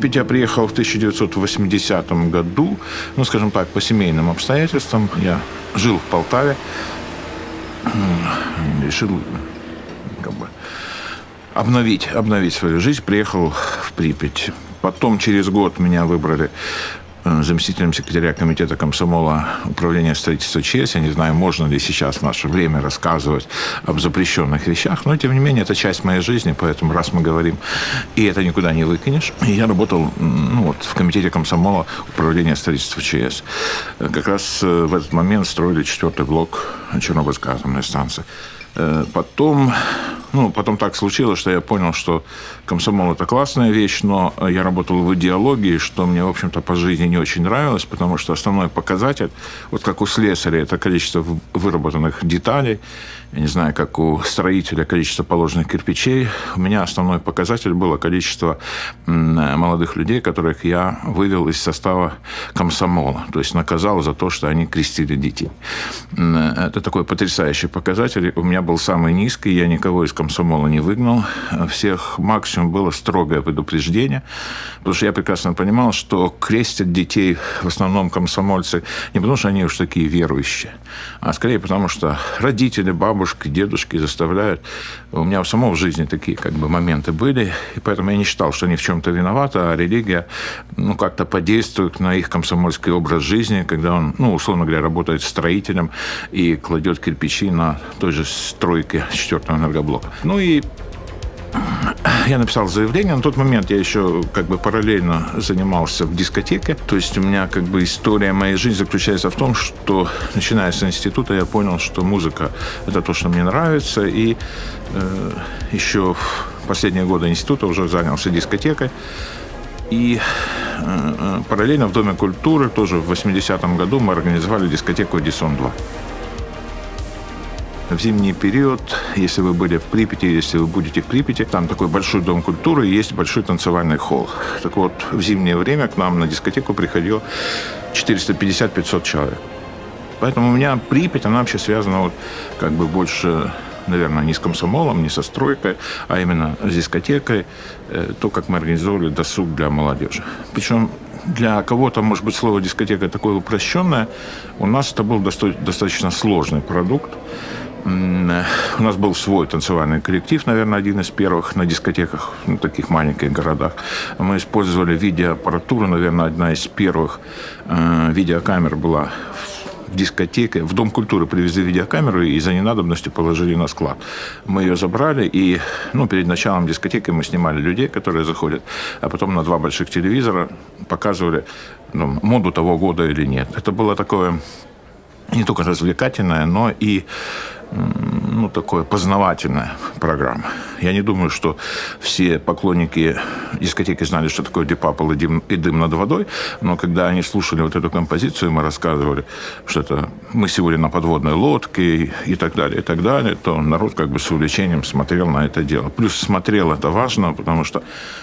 Припять я приехал в 1980 году, ну, скажем так, по семейным обстоятельствам. Я жил в Полтаве, решил как бы, обновить, обновить свою жизнь, приехал в Припять. Потом через год меня выбрали заместителем секретаря комитета комсомола управления строительства ЧС. Я не знаю, можно ли сейчас в наше время рассказывать об запрещенных вещах, но, тем не менее, это часть моей жизни, поэтому раз мы говорим, и это никуда не выкинешь. Я работал ну, вот, в комитете комсомола управления строительства ЧС. Э, как раз э, в этот момент строили четвертый блок Чернобыльской атомной станции. Потом ну, потом так случилось, что я понял, что комсомол – это классная вещь, но я работал в идеологии, что мне, в общем-то, по жизни не очень нравилось, потому что основной показатель, вот как у слесаря, это количество выработанных деталей, я не знаю, как у строителя количество положенных кирпичей. У меня основной показатель было количество молодых людей, которых я вывел из состава комсомола, то есть наказал за то, что они крестили детей. Это такой потрясающий показатель. У меня был самый низкий, я никого из комсомола не выгнал. Всех максимум было строгое предупреждение, потому что я прекрасно понимал, что крестят детей в основном комсомольцы не потому, что они уж такие верующие, а скорее потому, что родители, бабушки, дедушки заставляют. У меня у самого в жизни такие как бы моменты были, и поэтому я не считал, что они в чем-то виноваты, а религия ну, как-то подействует на их комсомольский образ жизни, когда он, ну, условно говоря, работает строителем и кладет кирпичи на той же стройке четвертого энергоблока. Ну и я написал заявление. На тот момент я еще как бы параллельно занимался в дискотеке. То есть у меня как бы история моей жизни заключается в том, что начиная с института я понял, что музыка – это то, что мне нравится. И э, еще в последние годы института уже занялся дискотекой. И э, э параллельно в Доме культуры тоже в 80-м году мы организовали дискотеку «Эдисон-2» в зимний период, если вы были в Припяти, если вы будете в Припяти, там такой большой дом культуры, есть большой танцевальный холл. Так вот, в зимнее время к нам на дискотеку приходило 450-500 человек. Поэтому у меня Припять, она вообще связана вот как бы больше наверное, не с комсомолом, не со стройкой, а именно с дискотекой, э, то, как мы организовывали досуг для молодежи. Причем для кого-то, может быть, слово дискотека такое упрощенное. У нас это был достаточно сложный продукт. У нас был свой танцевальный коллектив, наверное, один из первых на дискотеках, в ну, таких маленьких городах. Мы использовали видеоаппаратуру, наверное, одна из первых э, видеокамер была в дискотеке. В Дом культуры привезли видеокамеру и за ненадобностью положили на склад. Мы ее забрали, и ну, перед началом дискотеки мы снимали людей, которые заходят, а потом на два больших телевизора показывали ну, моду того года или нет. Это было такое не только развлекательное, но и ну, такое познавательная программа. Я не думаю, что все поклонники дискотеки знали, что такое Дипапл и дым, и дым над водой, но когда они слушали вот эту композицию, мы рассказывали, что это мы сегодня на подводной лодке и, и так далее, и так далее, то народ как бы с увлечением смотрел на это дело. Плюс смотрел это важно, потому что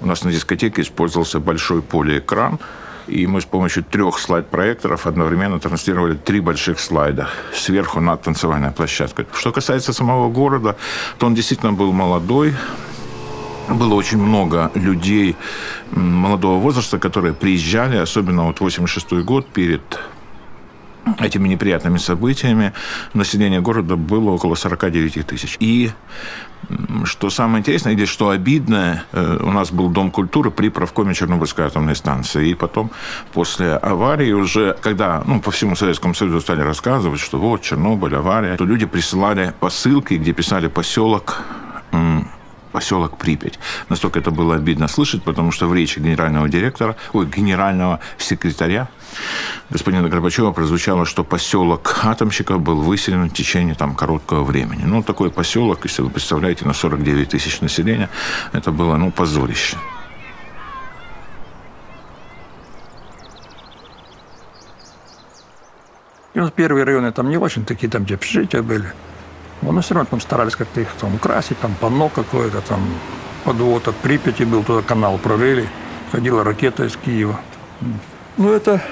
у нас на дискотеке использовался большой полиэкран, и мы с помощью трех слайд-проекторов одновременно транслировали три больших слайда сверху над танцевальной площадкой. Что касается самого города, то он действительно был молодой, было очень много людей молодого возраста, которые приезжали, особенно вот 86 год перед этими неприятными событиями население города было около 49 тысяч. И что самое интересное, или что обидное, э, у нас был Дом культуры при правкоме Чернобыльской атомной станции. И потом, после аварии уже, когда ну, по всему Советскому Союзу стали рассказывать, что вот Чернобыль, авария, то люди присылали посылки, где писали поселок поселок Припять. Настолько это было обидно слышать, потому что в речи генерального директора, ой, генерального секретаря господина Горбачева прозвучало, что поселок атомщиков был выселен в течение там, короткого времени. Ну, такой поселок, если вы представляете, на 49 тысяч населения, это было, ну, позорище. И вот первые районы там не очень такие, там где общежития были. Но все равно там старались как-то их там украсить, там панно какое-то, там подвод от Припяти был, туда канал прорыли, ходила ракета из Киева. Ну, это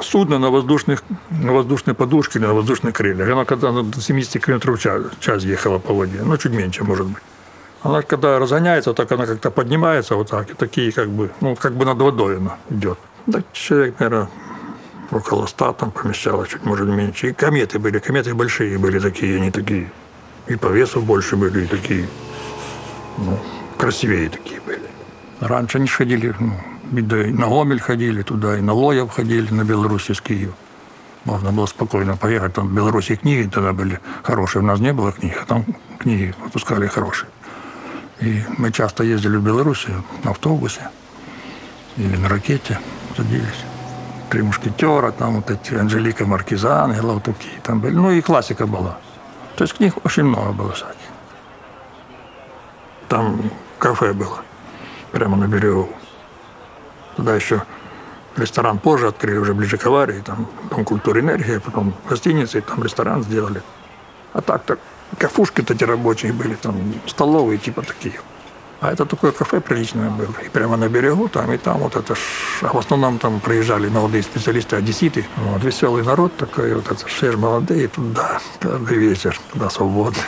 судно на, воздушных, на воздушной подушке или на воздушных крыльях. Она когда до 70 км в час, час ехала по воде, ну, чуть меньше, может быть. Она когда разгоняется, так она как-то поднимается вот так, и такие как бы, ну, как бы над водой она идет. Да, человек, наверное, около ста там помещалось, чуть может меньше. И кометы были, кометы большие были такие, они такие, и по весу больше были, и такие, ну, красивее такие были. Раньше они ходили, ну, и на Гомель ходили туда, и на Лоев ходили, на Беларусь из Киева. Можно было спокойно поехать. Там в Беларуси книги тогда были хорошие. У нас не было книг, а там книги выпускали хорошие. И мы часто ездили в Белоруссию на автобусе или на ракете, садились. Три мушкетера, там вот эти Анжелика Маркизан, Галаутуки там были. Ну и классика была. То есть книг очень много было всяких. Там кафе было прямо на берегу. Туда еще ресторан позже открыли, уже ближе к аварии. Там Дом культуры энергии, потом гостиница, и там ресторан сделали. А так-то кафушки-то эти рабочие были, там столовые типа такие. А это такое кафе приличное было. И прямо на берегу там, и там вот это ж... А в основном там приезжали молодые специалисты, одесситы. Вот, веселый народ такой, вот это же молодые, туда каждый вечер, туда свободно.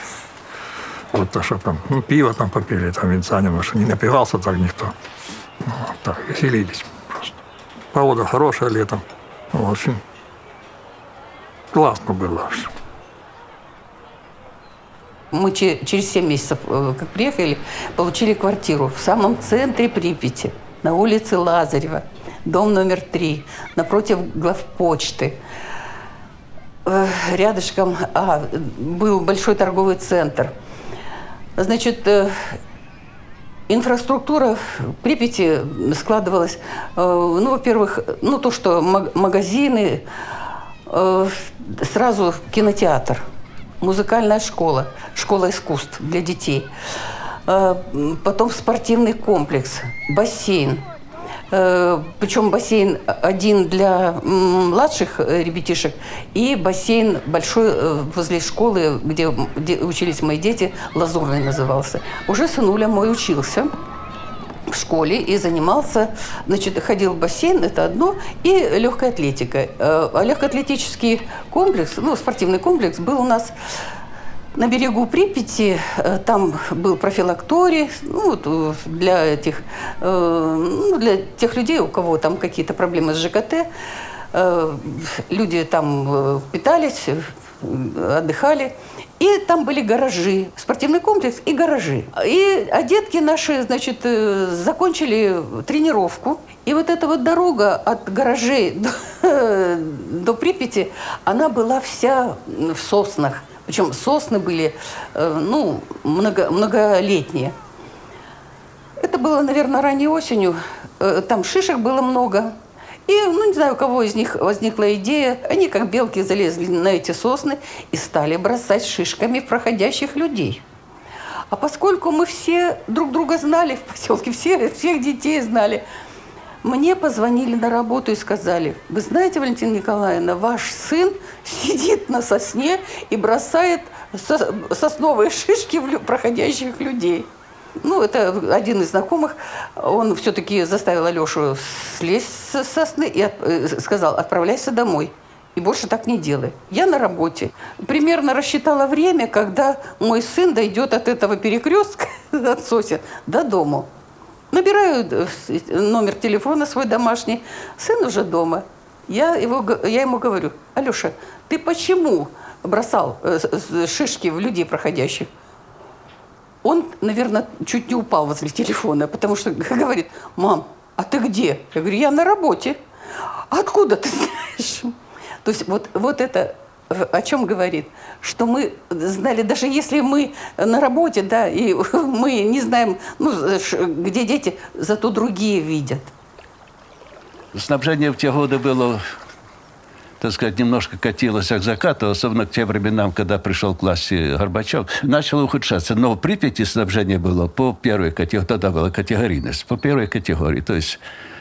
Вот то, что там, ну, пиво там попили, там винца немножко. Не напивался так никто. Вот, так, веселились просто. Погода хорошая летом. Очень классно было все. Мы через 7 месяцев, э, как приехали, получили квартиру в самом центре Припяти, на улице Лазарева, дом номер 3, напротив главпочты. Э, рядышком а, был большой торговый центр. Значит, э, инфраструктура в Припяти складывалась, ну, во-первых, ну, то, что магазины, сразу кинотеатр – музыкальная школа, школа искусств для детей. Э, потом спортивный комплекс, бассейн. Э, Причем бассейн один для младших э, ребятишек и бассейн большой возле школы, где, учились мои дети, Лазурный назывался. Уже сынуля мой учился в школе и занимался, значит, ходил в бассейн, это одно, и легкая атлетика. А легкоатлетический комплекс, ну, спортивный комплекс был у нас на берегу Припяти, э, там был профилакторий, ну, вот э, для этих, ну, для тех людей, у кого там какие-то проблемы с ЖКТ, люди там питались, отдыхали. И там были гаражи, спортивный комплекс и гаражи. И а детки наши, значит, э, закончили тренировку. И вот эта вот дорога от гаражей до, до Припяти, она была вся в соснах. Причем сосны были, э, ну, много, многолетние. Это было, наверное, ранней осенью. Э, там шишек было много. И, ну, не знаю, у кого из них возникла идея, они как белки залезли на эти сосны и стали бросать шишками проходящих людей. А поскольку мы все друг друга знали в поселке, все, всех детей знали, мне позвонили на работу и сказали, вы знаете, Валентина Николаевна, ваш сын сидит на сосне и бросает сосновые шишки в проходящих людей. Ну, это один из знакомых. Он все-таки заставил Алешу слезть с сосны и э, сказал, отправляйся домой. И больше так не делай. Я на работе. Примерно рассчитала время, когда мой сын дойдет от этого перекрестка, от сосен, до дома. Набираю э, номер телефона свой домашний. Сын уже дома. Я, его, я ему говорю, Алеша, ты почему бросал э, шишки в людей проходящих? Он, наверное, чуть не упал возле телефона, потому что говорит, мам, а ты где? Я говорю, я на работе. Откуда ты знаешь? То есть вот, вот это о чем говорит? Что мы знали, даже если мы на работе, да, и мы не знаем, ну, где дети, зато другие видят. Снабжение в те годы было так сказать, немножко катилось к закату, особенно к тем временам, когда пришел к власти Горбачев, начало ухудшаться. Но в Припяти снабжение было по первой категории, тогда была категорийность, по первой категории. То есть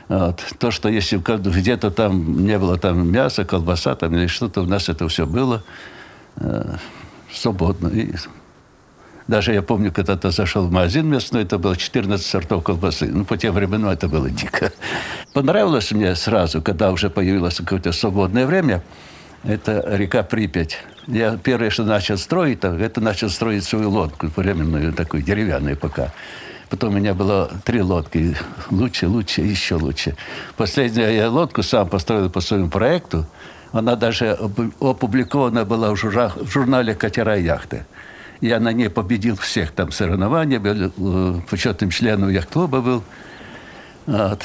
вот, то, что если где-то там не было там мяса, колбаса там или что-то, у нас это все было э, свободно. И даже я помню, когда-то зашел в магазин местный, это было 14 сортов колбасы. Ну, по тем временам это было дико. Понравилось мне сразу, когда уже появилось какое-то свободное время, это река Припять. Я первое, что начал строить, это начал строить свою лодку, временную, такую деревянную пока. Потом у меня было три лодки. Лучше, лучше, еще лучше. Последнюю я лодку сам построил по своему проекту. Она даже опубликована была в, журнале «Катера и яхты». Я на ней победил всех там соревнований, был э, почетным членом яхт-клуба был. Вот.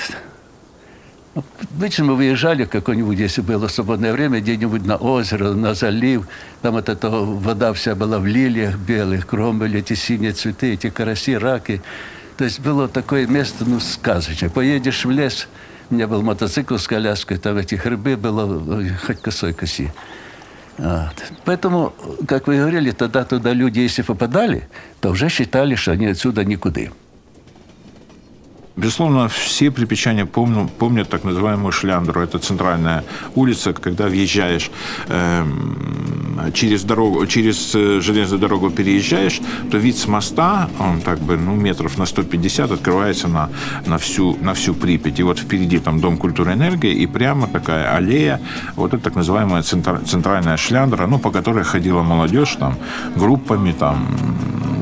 Обычно мы выезжали какой-нибудь, если было свободное время, где-нибудь на озеро, на залив. Там вот эта вода вся была в лилиях белых, кругом были эти синие цветы, эти караси, раки. То есть было такое место, ну, сказочное. Поедешь в лес, у меня был мотоцикл с коляской, там этих рыбы было хоть косой коси. Вот. Поэтому, как вы говорили, тогда туда люди, если попадали, то уже считали, что они отсюда никуда. Безусловно, все припечане помнят, помнят так называемую Шляндру. Это центральная улица, когда въезжаешь э, через дорогу, через э, железную дорогу переезжаешь, то вид с моста, он так бы, ну, метров на 150 открывается на, на, всю, на всю Припять. И вот впереди там Дом культуры и энергии, и прямо такая аллея, вот это так называемая центральная Шляндра, ну, по которой ходила молодежь там группами, там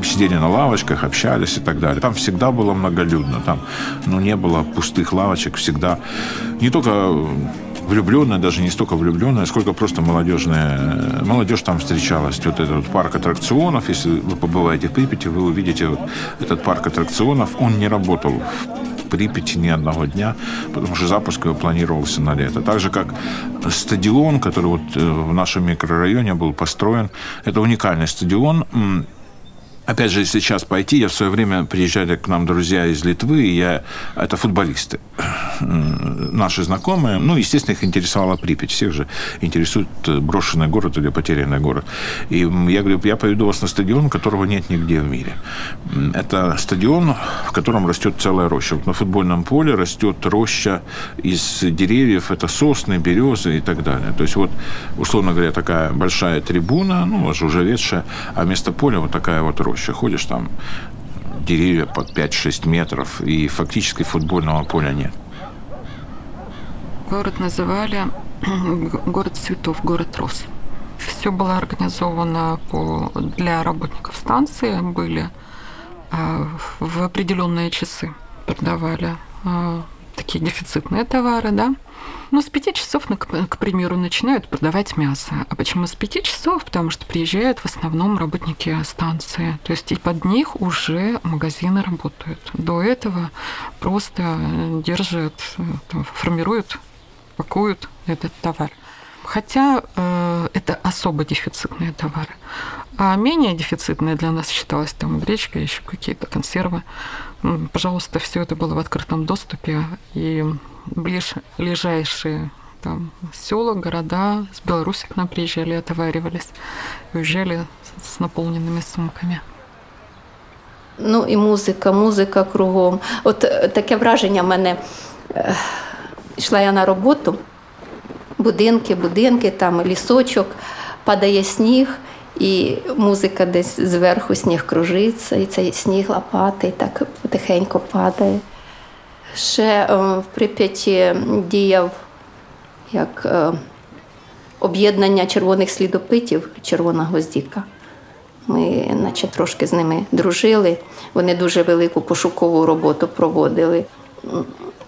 сидели на лавочках, общались и так далее. Там всегда было многолюдно, там ну, не было пустых лавочек, всегда. Не только влюбленная, даже не столько влюбленная, сколько просто молодежная. Молодежь там встречалась. Вот этот вот парк аттракционов, если вы побываете в Припяти, вы увидите вот этот парк аттракционов. Он не работал в Припяти ни одного дня, потому что запуск его планировался на лето. Так же, как стадион, который вот э, в нашем микрорайоне был построен. Это уникальный стадион Опять же, если сейчас пойти, я в свое время приезжали к нам друзья из Литвы, и я, это футболисты, наши знакомые. Ну, естественно, их интересовала Припять. Всех же интересует э, брошенный город или потерянный город. И я говорю, я поведу вас на стадион, которого нет нигде в мире. Это стадион, в котором растет целая роща. Вот на футбольном поле растет роща из деревьев, это сосны, березы и так далее. То есть вот, условно говоря, такая большая трибуна, ну, уже ветшая, а вместо поля вот такая вот роща проще. Ходишь там, деревья под 5-6 метров, и фактически футбольного поля нет. Город называли город цветов, город роз. Все было организовано по, для работников станции, были а, в определенные часы продавали а, такие дефицитные товары, да. Но с пяти часов, к примеру, начинают продавать мясо. А почему с пяти часов? Потому что приезжают в основном работники станции. То есть и под них уже магазины работают. До этого просто держат, формируют, пакуют этот товар. Хотя э, это особо дефицитные товары. А менее дефицитные для нас считалось там гречка, еще какие-то консервы. Пожалуйста, все это было в открытом доступе. И ближайшие там села, города с Беларуси к нам приезжали, отоваривались, уезжали з наповненими сумками. Ну і музика, музика кругом. От таке враження в мене йшла я на роботу, будинки, будинки, там лісочок, падає сніг, І музика десь зверху сніг кружиться, і цей сніг лопатий так потихеньку падає. Ще в Прип'яті діяв як об'єднання червоних слідопитів Червона гвоздіка. Ми, наче, трошки з ними дружили. Вони дуже велику пошукову роботу проводили.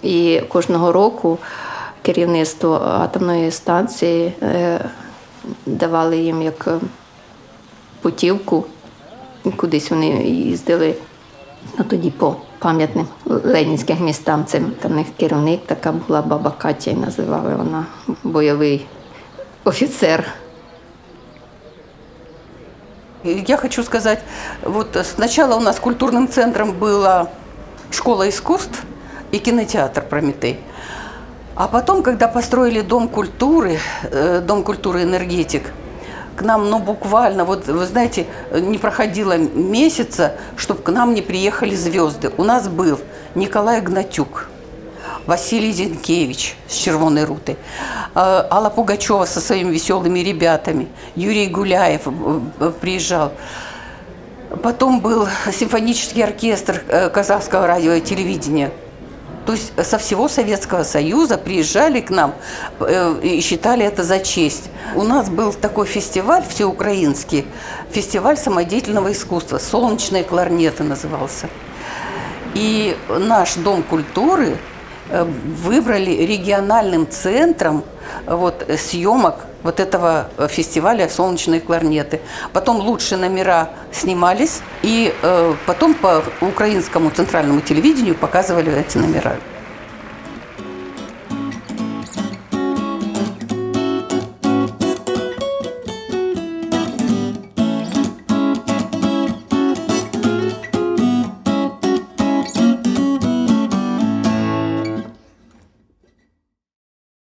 І кожного року керівництво атомної станції давали їм як путівку, кудись вони їздили. Ну, тоді по пам'ятним ленінським містам. Це там них керівник така була баба Катя, і називали вона бойовий офіцер. Я хочу сказать, вот сначала у нас культурным центром была школа искусств и кинотеатр «Прометей». А потом, когда построили Дом культуры, э, Дом культуры «Энергетик», к нам, ну, буквально, вот, вы знаете, не проходило месяца, чтобы к нам не приехали звезды. У нас был Николай Гнатюк, Василий Зинкевич с «Червоной руты», а, Алла Пугачева со своими веселыми ребятами, Юрий Гуляев э, э, приезжал. Потом был симфонический оркестр э, Казахского радио и телевидения. То есть со всего Советского Союза приезжали к нам э, и считали это за честь. У нас был такой фестиваль всеукраинский, фестиваль самодеятельного искусства, «Солнечные кларнеты» назывался. И наш Дом культуры э, выбрали региональным центром вот, съемок вот этого фестиваля «Солнечные кларнеты». Потом лучшие номера снимались, и э, потом по украинскому центральному телевидению показывали эти номера.